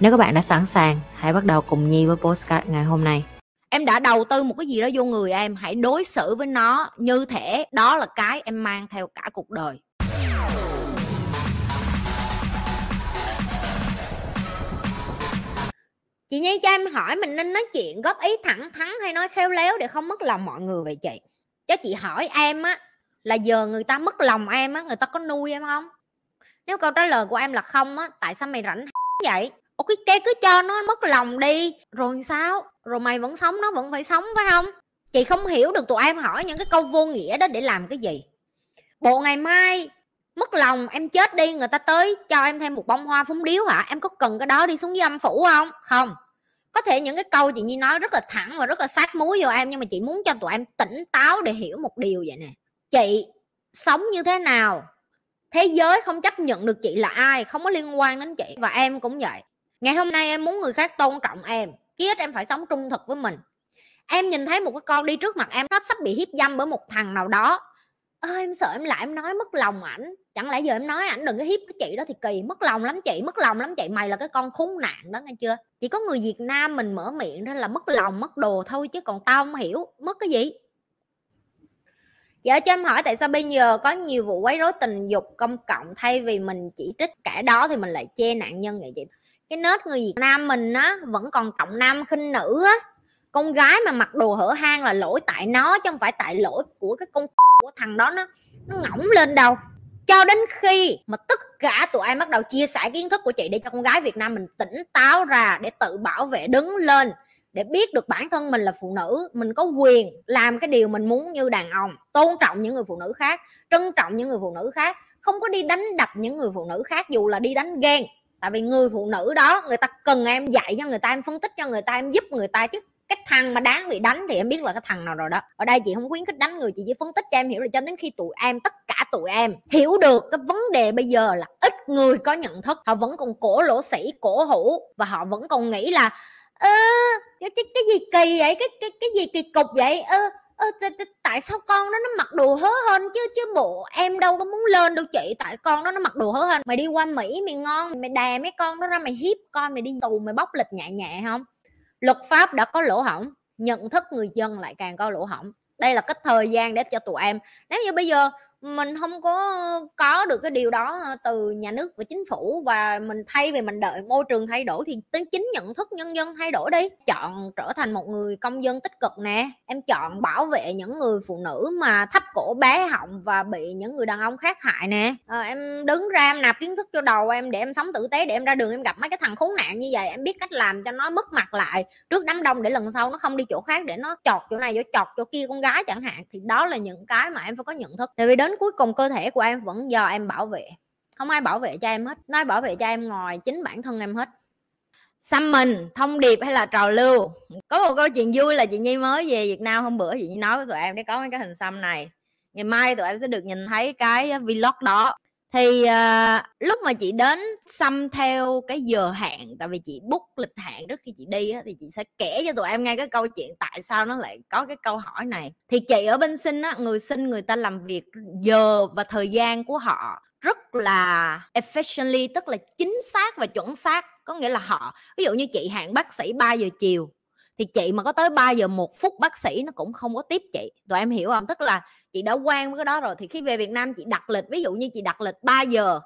Nếu các bạn đã sẵn sàng, hãy bắt đầu cùng Nhi với postcard ngày hôm nay. em đã đầu tư một cái gì đó vô người em hãy đối xử với nó như thể đó là cái em mang theo cả cuộc đời. Chị nhi cho em hỏi mình nên nói chuyện góp ý thẳng thắn hay nói khéo léo để không mất lòng mọi người vậy chị? Cho chị hỏi em á là giờ người ta mất lòng em á người ta có nuôi em không? Nếu câu trả lời của em là không á tại sao mày rảnh vậy? Ủa, cái cái cứ cho nó mất lòng đi. Rồi sao? Rồi mày vẫn sống, nó vẫn phải sống, phải không? Chị không hiểu được, tụi em hỏi những cái câu vô nghĩa đó để làm cái gì. Bộ ngày mai, mất lòng, em chết đi, người ta tới cho em thêm một bông hoa phúng điếu hả? Em có cần cái đó đi xuống với âm phủ không? Không. Có thể những cái câu chị nhi nói rất là thẳng và rất là sát muối vô em, nhưng mà chị muốn cho tụi em tỉnh táo để hiểu một điều vậy nè. Chị sống như thế nào? Thế giới không chấp nhận được chị là ai, không có liên quan đến chị. Và em cũng vậy ngày hôm nay em muốn người khác tôn trọng em, chí ít em phải sống trung thực với mình. Em nhìn thấy một cái con đi trước mặt em, nó sắp bị hiếp dâm bởi một thằng nào đó. Ơ, em sợ em lại em nói mất lòng ảnh. Chẳng lẽ giờ em nói ảnh đừng có hiếp cái chị đó thì kỳ. Mất lòng lắm chị, mất lòng lắm chị. Mày là cái con khốn nạn đó, nghe chưa? Chỉ có người việt nam mình mở miệng ra là mất lòng, mất đồ thôi chứ còn tao không hiểu. Mất cái gì? Dạ cho em hỏi tại sao bây giờ có nhiều vụ quấy rối tình dục công cộng thay vì mình chỉ trích cả đó thì mình lại chê nạn nhân vậy chị? Cái nết người Việt Nam mình á, vẫn còn trọng nam khinh nữ á. Con gái mà mặc đồ hở hang là lỗi tại nó chứ không phải tại lỗi của cái con của thằng đó nó nó ngỗng lên đâu. Cho đến khi mà tất cả tụi em bắt đầu chia sẻ kiến thức của chị để cho con gái Việt Nam mình tỉnh táo ra để tự bảo vệ đứng lên, để biết được bản thân mình là phụ nữ, mình có quyền làm cái điều mình muốn như đàn ông, tôn trọng những người phụ nữ khác, trân trọng những người phụ nữ khác, không có đi đánh đập những người phụ nữ khác dù là đi đánh ghen tại vì người phụ nữ đó người ta cần em dạy cho người ta em phân tích cho người ta em giúp người ta chứ. Cái thằng mà đáng bị đánh thì em biết là cái thằng nào rồi đó. Ở đây chị không khuyến khích đánh người chị chỉ phân tích cho em hiểu là cho đến khi tụi em tất cả tụi em hiểu được cái vấn đề bây giờ là ít người có nhận thức. Họ vẫn còn cổ lỗ sĩ cổ hủ và họ vẫn còn nghĩ là ơ cái, cái cái gì kỳ vậy? Cái cái cái gì kỳ cục vậy? Ơ tại sao con đó nó mặc đồ hớ hơn chứ? Chứ bộ em đâu có muốn lên đâu chị. Tại con đó nó mặc đồ hớ hơn mày đi qua mỹ, mày ngon, mày đè mấy con đó ra, mày hiếp con, mày đi tù, mày bóc lịch nhẹ nhẹ không? Luật pháp đã có lỗ hỏng nhận thức người dân lại càng có lỗ hỏng đây là cái thời gian để cho tụi em. Nếu như bây giờ mình không có có được cái điều đó ờ, từ nhà nước và chính phủ và mình thay vì mình đợi môi trường thay đổi thì tính chính nhận thức nhân dân thay đổi đi. Chọn trở thành một người công dân tích cực nè em chọn bảo vệ những người phụ nữ mà thấp cổ bé họng và bị những người đàn ông khác hại nè. À, em đứng ra em nạp kiến thức cho đầu em để em sống tử tế để em ra đường em gặp mấy cái thằng khốn nạn như vậy em biết cách làm cho nó mất mặt lại trước đám đông để lần sau nó không đi chỗ khác để nó chọt chỗ này chỗ chọt chỗ kia con gái chẳng hạn thì đó là những cái mà em phải có nhận thức. Tại vì đến cuối cùng cơ thể của em vẫn do em bảo vệ. Không ai bảo vệ cho em hết nói bảo vệ cho em ngoài chính bản thân em hết. Xăm mình, thông điệp hay là trào lưu? Có một câu chuyện vui là chị nhi mới về việt nam hôm bữa, chị nhi nói với tụi em để có mấy cái hình xăm này. Ngày mai tụi em sẽ được nhìn thấy cái vlog đó thì uh, lúc mà chị đến xăm theo cái giờ hạn tại vì chị book lịch hạn trước khi chị đi á, thì chị sẽ kể cho tụi em nghe cái câu chuyện tại sao nó lại có cái câu hỏi này. Thì chị ở bên sinh á người sinh người ta làm việc giờ và thời gian của họ rất là efficiently tức là chính xác và chuẩn xác. Có nghĩa là họ ví dụ như chị hạn bác sĩ 3 giờ chiều thì chị mà có tới 3 giờ một phút bác sĩ nó cũng không có tiếp chị. Tụi em hiểu không? Tức là chị đã quen với cái đó rồi thì khi về Việt Nam chị đặt lịch ví dụ như chị đặt lịch 3 giờ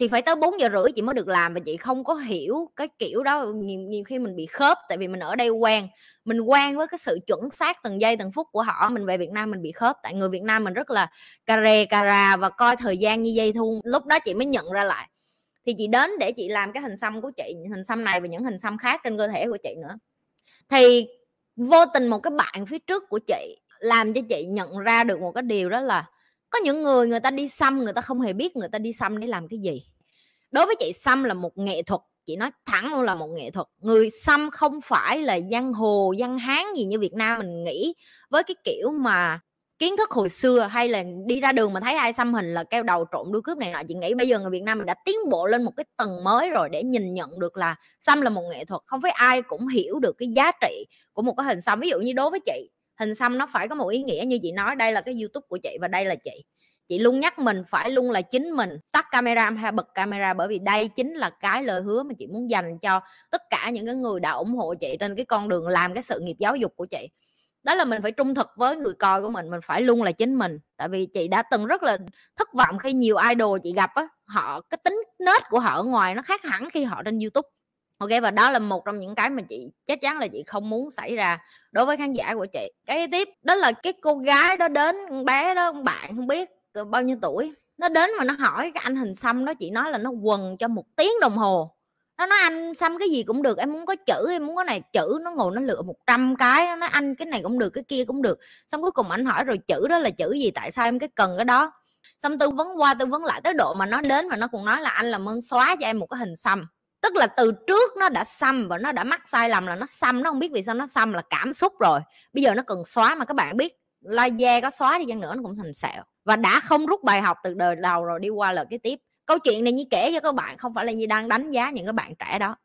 thì phải tới 4 giờ rưỡi chị mới được làm và chị không có hiểu cái kiểu đó. Nhiều, nhiều khi mình bị khớp tại vì mình ở đây quen. Mình quen với cái sự chuẩn xác từng giây từng phút của họ. Mình về Việt Nam mình bị khớp. Tại người Việt Nam mình rất là care cara và coi thời gian như dây thun. Lúc đó chị mới nhận ra lại. Thì chị đến để chị làm cái hình xăm của chị hình xăm này và những hình xăm khác trên cơ thể của chị nữa thì vô tình một cái bạn phía trước của chị làm cho chị nhận ra được một cái điều đó là có những người người ta đi xăm, người ta không hề biết người ta đi xăm để làm cái gì. Đối với chị, xăm là một nghệ thuật, chị nói thẳng luôn là một nghệ thuật. Người xăm không phải là giang hồ văn hán gì như việt nam mình nghĩ. Với cái kiểu mà kiến thức hồi xưa hay là đi ra đường mà thấy ai xăm hình là keo đầu trộn đuôi cướp này nọ. Chị nghĩ bây giờ người Việt Nam mình đã tiến bộ lên một cái tầng mới rồi để nhìn nhận được là xăm là một nghệ thuật, không phải ai cũng hiểu được cái giá trị của một cái hình xăm. Ví dụ như đối với chị, hình xăm nó phải có một ý nghĩa như chị nói, đây là cái youtube của chị và đây là chị. Chị luôn nhắc mình, phải luôn là chính mình. Tắt camera hay bật camera bởi vì đây chính là cái lời hứa mà chị muốn dành cho tất cả những cái người đã ủng hộ chị trên cái con đường làm cái sự nghiệp giáo dục của chị đó là mình phải trung thực với người coi của mình mình phải luôn là chính mình. Tại vì chị đã từng rất là thất vọng khi nhiều idol chị gặp á, họ, cái tính nết của họ ở ngoài nó khác hẳn khi họ trên youtube. Ok, và đó là một trong những cái mà chị, chắc chắn là chị không muốn xảy ra đối với khán giả của chị. Cái tiếp, đó là cái cô gái đó đến bé đó bạn không biết bao nhiêu tuổi, nó đến mà nó hỏi cái anh hình xăm đó, chị nói là nó quần cho một tiếng đồng hồ nó nói, anh xăm cái gì cũng được, em muốn có chữ, em muốn có này chữ, nó ngồi nó lựa 100 cái, nó nói, anh, cái này cũng được, cái kia cũng được. Xong cuối cùng anh hỏi, rồi chữ đó là chữ gì? Tại sao em cái cần cái đó? Xong tư vấn qua, tư vấn lại tới độ mà nó đến mà nó cũng nói là, anh làm ơn xóa cho em một cái hình xăm. Tức là từ trước nó đã xăm và nó đã mắc sai lầm là nó xăm, nó không biết vì sao nó xăm là cảm xúc rồi. Bây giờ nó cần xóa mà các bạn biết, laser có xóa đi chăng nữa nó cũng thành sẹo. Và đã không rút bài học từ đời đầu rồi, đi qua lời cái tiếp câu chuyện này như kể cho các bạn, không phải là như đang đánh giá những cái bạn trẻ đó.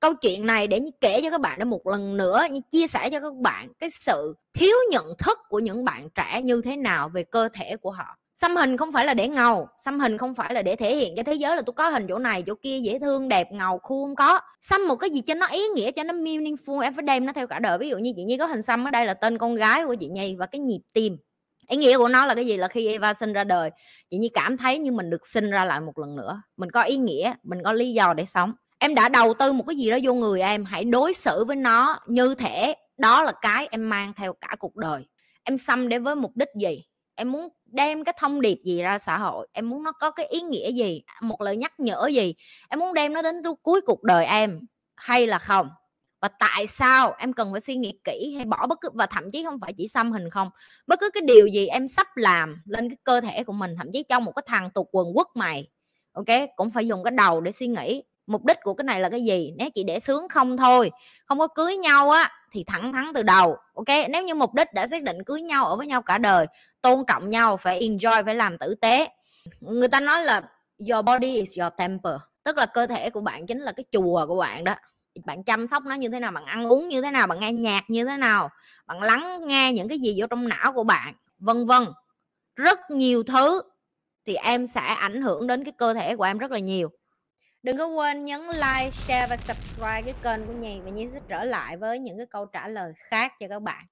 Câu chuyện này để như kể cho các bạn để một lần nữa như chia sẻ cho các bạn cái sự thiếu nhận thức của những bạn trẻ như thế nào về cơ thể của họ. Xăm hình không phải là để ngầu, xăm hình không phải là để thể hiện cho thế giới là tôi có hình chỗ này, chỗ kia, dễ thương, đẹp, ngầu khu không có. Xăm một cái gì cho nó ý nghĩa, cho nó meaningful em phải đem nó theo cả đời. Ví dụ như chị nhi có hình xăm ở đây là tên con gái của chị nhi và cái nhịp tim ý nghĩa của nó là cái gì? Là khi Eva sinh ra đời, chị nhi cảm thấy như mình được sinh ra lại một lần nữa. Mình có ý nghĩa, mình có lý do để sống. Em đã đầu tư một cái gì đó vô người em, hãy đối xử với nó như thể đó là cái em mang theo cả cuộc đời. Em xăm để với mục đích gì? Em muốn đem cái thông điệp gì ra xã hội? Em muốn nó có cái ý nghĩa gì? Một lời nhắc nhở gì? Em muốn đem nó đến cuối cuộc đời em hay là không? Và tại sao em cần phải suy nghĩ kỹ hay bỏ bất cứ, và thậm chí không phải chỉ xăm hình không, bất cứ cái điều gì em sắp làm lên cái cơ thể của mình, thậm chí trong một cái thằng tục quần quất mày, ok, cũng phải dùng cái đầu để suy nghĩ mục đích của cái này là cái gì. Nếu chỉ để sướng không thôi, không có cưới nhau á, thì thẳng thắn từ đầu, ok? Nếu như mục đích đã xác định cưới nhau, ở với nhau cả đời, tôn trọng nhau, phải enjoy, phải làm tử tế. Người ta nói là, your body is your temple. Tức là cơ thể của bạn chính là cái chùa của bạn đó bạn chăm sóc nó như thế nào, bạn ăn uống như thế nào, bạn nghe nhạc như thế nào, bạn lắng nghe những cái gì vô trong não của bạn, vân vân. Rất nhiều thứ thì em sẽ ảnh hưởng đến cái cơ thể của em rất là nhiều. Đừng có quên nhấn like, share và subscribe cái kênh của nhì và nhi sẽ trở lại với những cái câu trả lời khác cho các bạn.